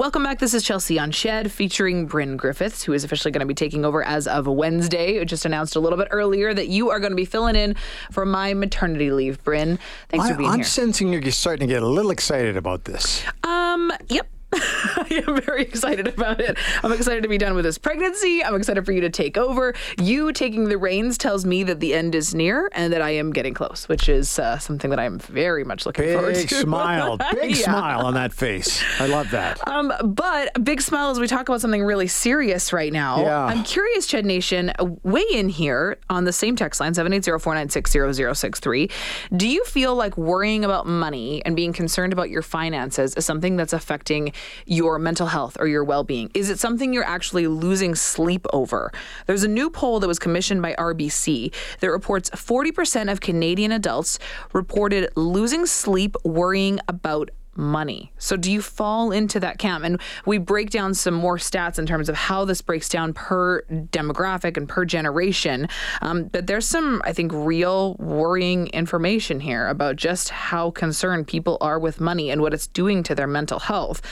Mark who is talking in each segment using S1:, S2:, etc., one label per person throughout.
S1: welcome back. This is Chelsea on Ched featuring Bryn Griffiths, who is officially going to be taking over as of Wednesday. It just announced a little bit earlier that you are going to be filling in for my maternity leave, Bryn. Thanks
S2: I,
S1: for being here.
S2: I'm sensing you're starting to get a little excited about this.
S1: Um, yep. I am very excited about it. I'm excited to be done with this pregnancy. I'm excited for you to take over. You taking the reins tells me that the end is near and that I am getting close, which is uh, something that I'm very much looking forward to.
S2: Big smile, big
S1: Yeah.
S2: smile on that face. I love that.
S1: Um, but a big smile as we talk about something really serious right now.
S2: Yeah.
S1: I'm curious, Ched Nation, weigh in here on the same text line, 780-496-0063. Do you feel like worrying about money and being concerned about your finances is something that's affecting your mental health or your well-being? Is it something you're actually losing sleep over? There's a new poll that was commissioned by RBC that reports 40% of Canadian adults reported losing sleep worrying about money. So do you fall into that camp? And we break down some more stats in terms of how this breaks down per demographic and per generation. Um, but there's some, I think, real worrying information here about just how concerned people are with money and what it's doing to their mental health.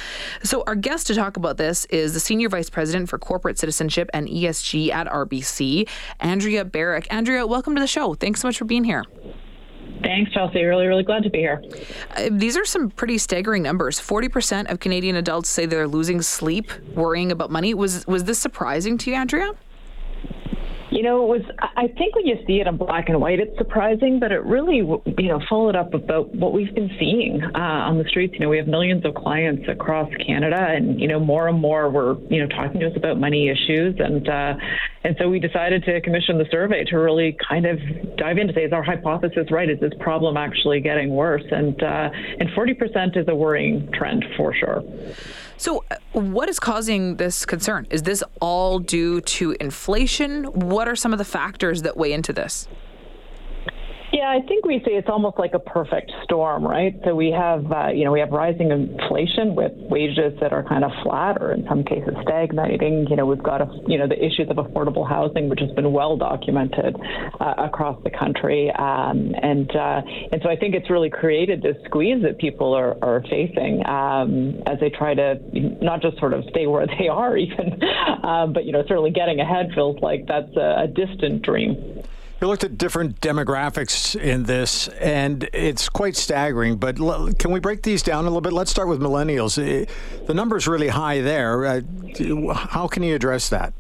S1: So our guest to talk about this is the Senior Vice President for Corporate Citizenship and ESG at RBC, Andrea Barrack. Andrea, welcome to the show. Thanks so much for being here.
S3: Thanks, Chelsea. Really, really glad to be here.
S1: Uh, these are some pretty staggering numbers. Forty percent of Canadian adults say they're losing sleep worrying about money. Was was this surprising to you, Andrea?
S3: You know, it was. I think when you see it in black and white, it's surprising, but it really, you know, followed up about what we've been seeing uh, on the streets. You know, we have millions of clients across Canada, and you know, more and more were, you know, talking to us about money issues, and uh, and so we decided to commission the survey to really kind of dive into say, is our hypothesis right? Is this problem actually getting worse? And uh, and 40% is a worrying trend for sure.
S1: So, uh, what is causing this concern? Is this all due to inflation? What are some of the factors that weigh into this?
S3: Yeah, I think we say it's almost like a perfect storm, right? So we have, uh, you know, we have rising inflation with wages that are kind of flat or in some cases stagnating. You know, we've got, a, you know, the issues of affordable housing, which has been well documented uh, across the country, um, and uh, and so I think it's really created this squeeze that people are, are facing um, as they try to not just sort of stay where they are, even, um, but you know, certainly getting ahead feels like that's a, a distant dream.
S2: You looked at different demographics in this, and it's quite staggering. But l- can we break these down a little bit? Let's start with millennials. Eh, The number's really high there. Uh, how can you address that?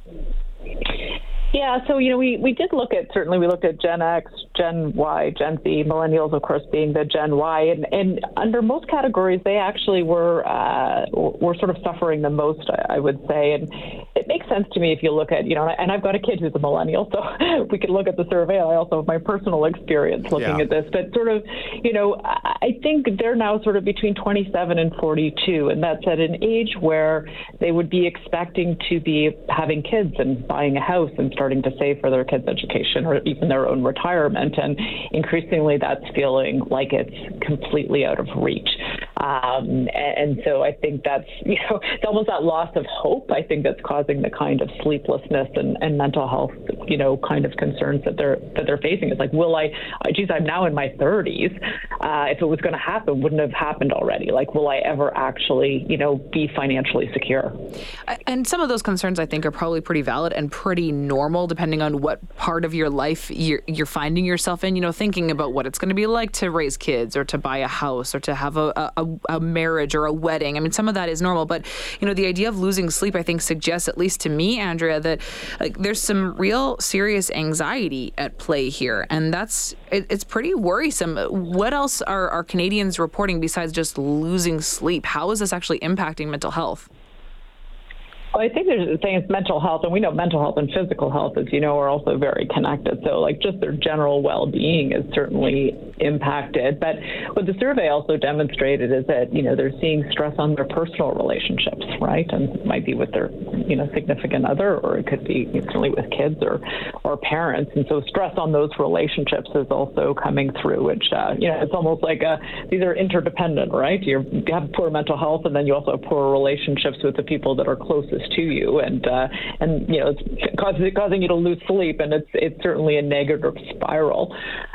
S3: Yeah, so you know, we, we did look at certainly we looked at Gen X, Gen Y, Gen Z, millennials, of course, being the Gen Y, and, and under most categories, they actually were uh, were sort of suffering the most, I, I would say, and it makes sense to me if you look at you know, and I've got a kid who's a millennial, so we can look at the survey. I also have my personal experience looking
S2: Yeah.
S3: at this, but sort of, you know, I think they're now sort of between 27 and 42, and that's at an age where they would be expecting to be having kids and buying a house and starting to save for their kids' education or even their own retirement. And increasingly, that's feeling like it's completely out of reach. Um, and, and so I think that's, you know, it's almost that loss of hope, I think, that's causing the kind of sleeplessness and, and mental health, you know, kind of concerns that they're that they're facing. It's like, will I, geez, I'm now in my 30s. Uh, if it was going to happen, wouldn't have happened already. Like, will I ever actually, you know, be financially secure?
S1: And some of those concerns, I think, are probably pretty valid and pretty normal, depending on what part of your life you're, you're finding yourself in. You know, thinking about what it's going to be like to raise kids, or to buy a house, or to have a, a, a marriage or a wedding. I mean, some of that is normal, but you know, the idea of losing sleep, I think, suggests, at least to me, Andrea, that like there's some real serious anxiety at play here, and that's it, it's pretty worrisome. What else are, are Canadians reporting besides just losing sleep? How is this actually impacting mental health?
S3: Well, I think there's the thing is mental health, and we know mental health and physical health, as you know, are also very connected. So, like, just their general well-being is certainly impacted. But what the survey also demonstrated is that you know they're seeing stress on their personal relationships, right? And it might be with their you know significant other, or it could be certainly with kids or or parents. And so, stress on those relationships is also coming through, which uh, you know it's almost like a, these are interdependent, right? You're, you have poor mental health, and then you also have poor relationships with the people that are closest to you, and uh, and you know it's causing, causing you to lose sleep, and it's it's certainly a negative spiral.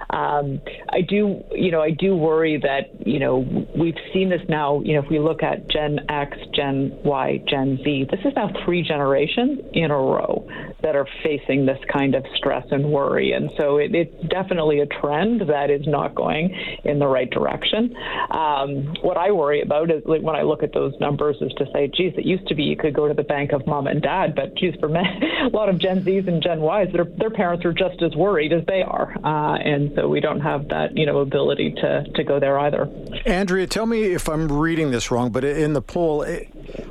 S3: Um, I do, you know, I do worry that you know we've seen this now. You know, if we look at Gen X, Gen Y, Gen Z, this is now three generations in a row that are facing this kind of stress and worry, and so it, it's definitely a trend that is not going in the right direction. Um, what I worry about is like, when I look at those numbers is to say, geez, it used to be you could go to the bank of mom and dad, but geez, for many, a lot of Gen Zs and Gen Ys, their, their parents are just as worried as they are. Uh, and so we don't have that, you know, ability to, to go there either.
S2: Andrea, tell me if I'm reading this wrong, but in the poll,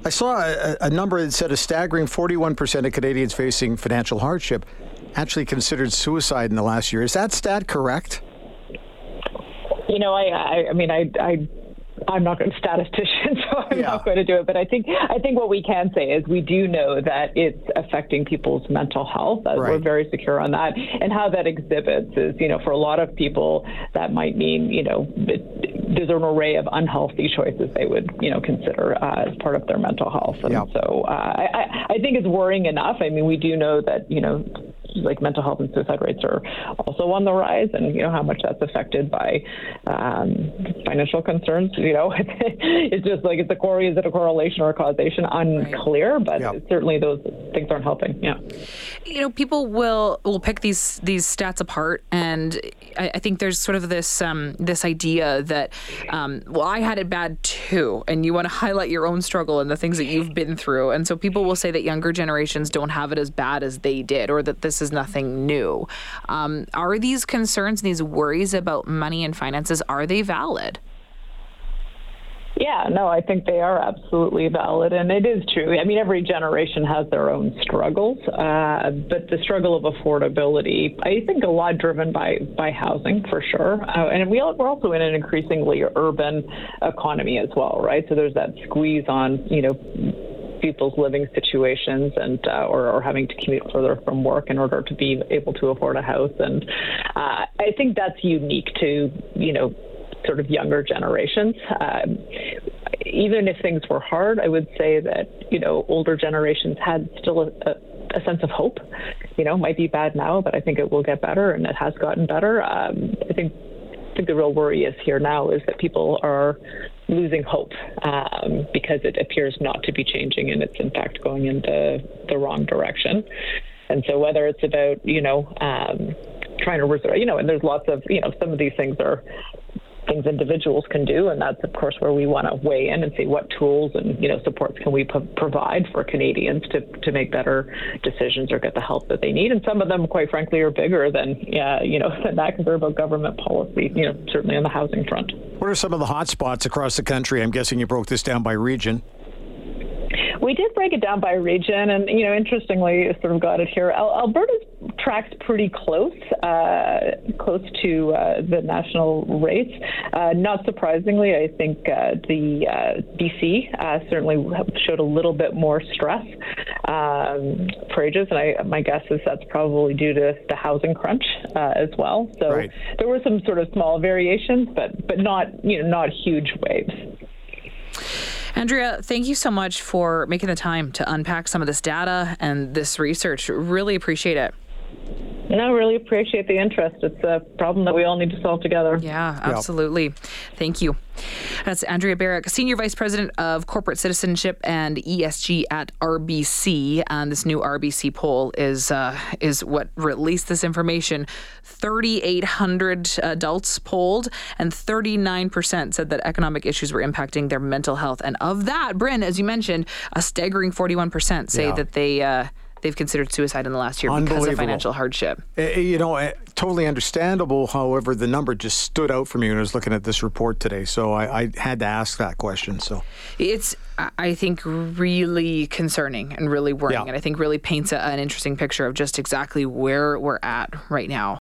S2: I saw a, a number that said a staggering 41% of Canadians facing financial hardship actually considered suicide in the last year. Is that stat correct?
S3: You know, I, I, I mean, I, I I'm not a statistician, so I'm yeah. not going to do it. But I think I think what we can say is we do know that it's affecting people's mental health. Right. We're very secure on that, and how that exhibits is, you know, for a lot of people that might mean, you know, it, there's an array of unhealthy choices they would, you know, consider uh, as part of their mental health. And yeah. so uh, I, I think it's worrying enough. I mean, we do know that, you know, like mental health and suicide rates are also on the rise, and you know how much that's affected by um, financial concerns. You know, it's just like it's a core is it a correlation or a causation? Unclear, right. but yeah. certainly those things aren't helping. Yeah,
S1: you know, people will will pick these these stats apart, and I, I think there's sort of this um, this idea that um, well, I had it bad too, and you want to highlight your own struggle and the things that you've been through, and so people will say that younger generations don't have it as bad as they did, or that this is nothing new. Um, are these concerns, these worries about money and finances, are they valid?
S3: Yeah, no, I think they are absolutely valid, and it is true. I mean, every generation has their own struggles, uh, but the struggle of affordability, I think, a lot driven by by housing for sure, uh, and we we're also in an increasingly urban economy as well, right? So there's that squeeze on, you know people's living situations and uh, or, or, having to commute further from work in order to be able to afford a house. And uh, I think that's unique to you know sort of younger generations. Um, even if things were hard, I would say that you know older generations had still a, a a sense of hope. You know, might be bad now, but I think it will get better, and it has gotten better. Um, I think I think the real worry is here now is that people are losing hope um, because it appears not to be changing and it's in fact going in the, the wrong direction. And so whether it's about, you know, um, trying to reserve, you know, and there's lots of, you know, some of these things are things individuals can do, and that's of course where we want to weigh in and see what tools and you know supports can we p- provide for Canadians to to make better decisions or get the help that they need. And some of them, quite frankly, are bigger than yeah you know than that about government policy. You know, certainly on the housing front.
S2: What are some of the hot spots across the country? I'm guessing you broke this down by region.
S3: We did break it down by region, and you know, interestingly, sort of got it here. Alberta's tracked pretty close, uh, close to uh, the national rates. Uh, not surprisingly, I think uh, the uh, BC uh, certainly showed a little bit more stress um, for ages, and I, my guess is that's probably due to the housing crunch as well. So right. there were some sort of small variations, but but not you know not huge waves.
S1: Andrea, thank you so much for making the time to unpack some of this data and this research. Really appreciate it.
S3: No, I really appreciate the interest. It's a problem that we all need to solve together.
S1: Yeah, absolutely. Yep. Thank you. That's Andrea Barrack, Senior Vice President of Corporate Citizenship and ESG at RBC. And this new RBC poll is uh, is what released this information. 3,800 adults polled, and 39% said that economic issues were impacting their mental health. And of that, Bryn, as you mentioned, a staggering 41% say yeah. that they. Uh, they've considered suicide in the last year because of financial hardship.
S2: Uh, you know, uh, totally understandable. However, the number just stood out for me when I was looking at this report today. So I, I had to ask that question. So
S1: it's, I think, really concerning and really worrying. Yeah. And I think really paints a, an interesting picture of just exactly where we're at right now.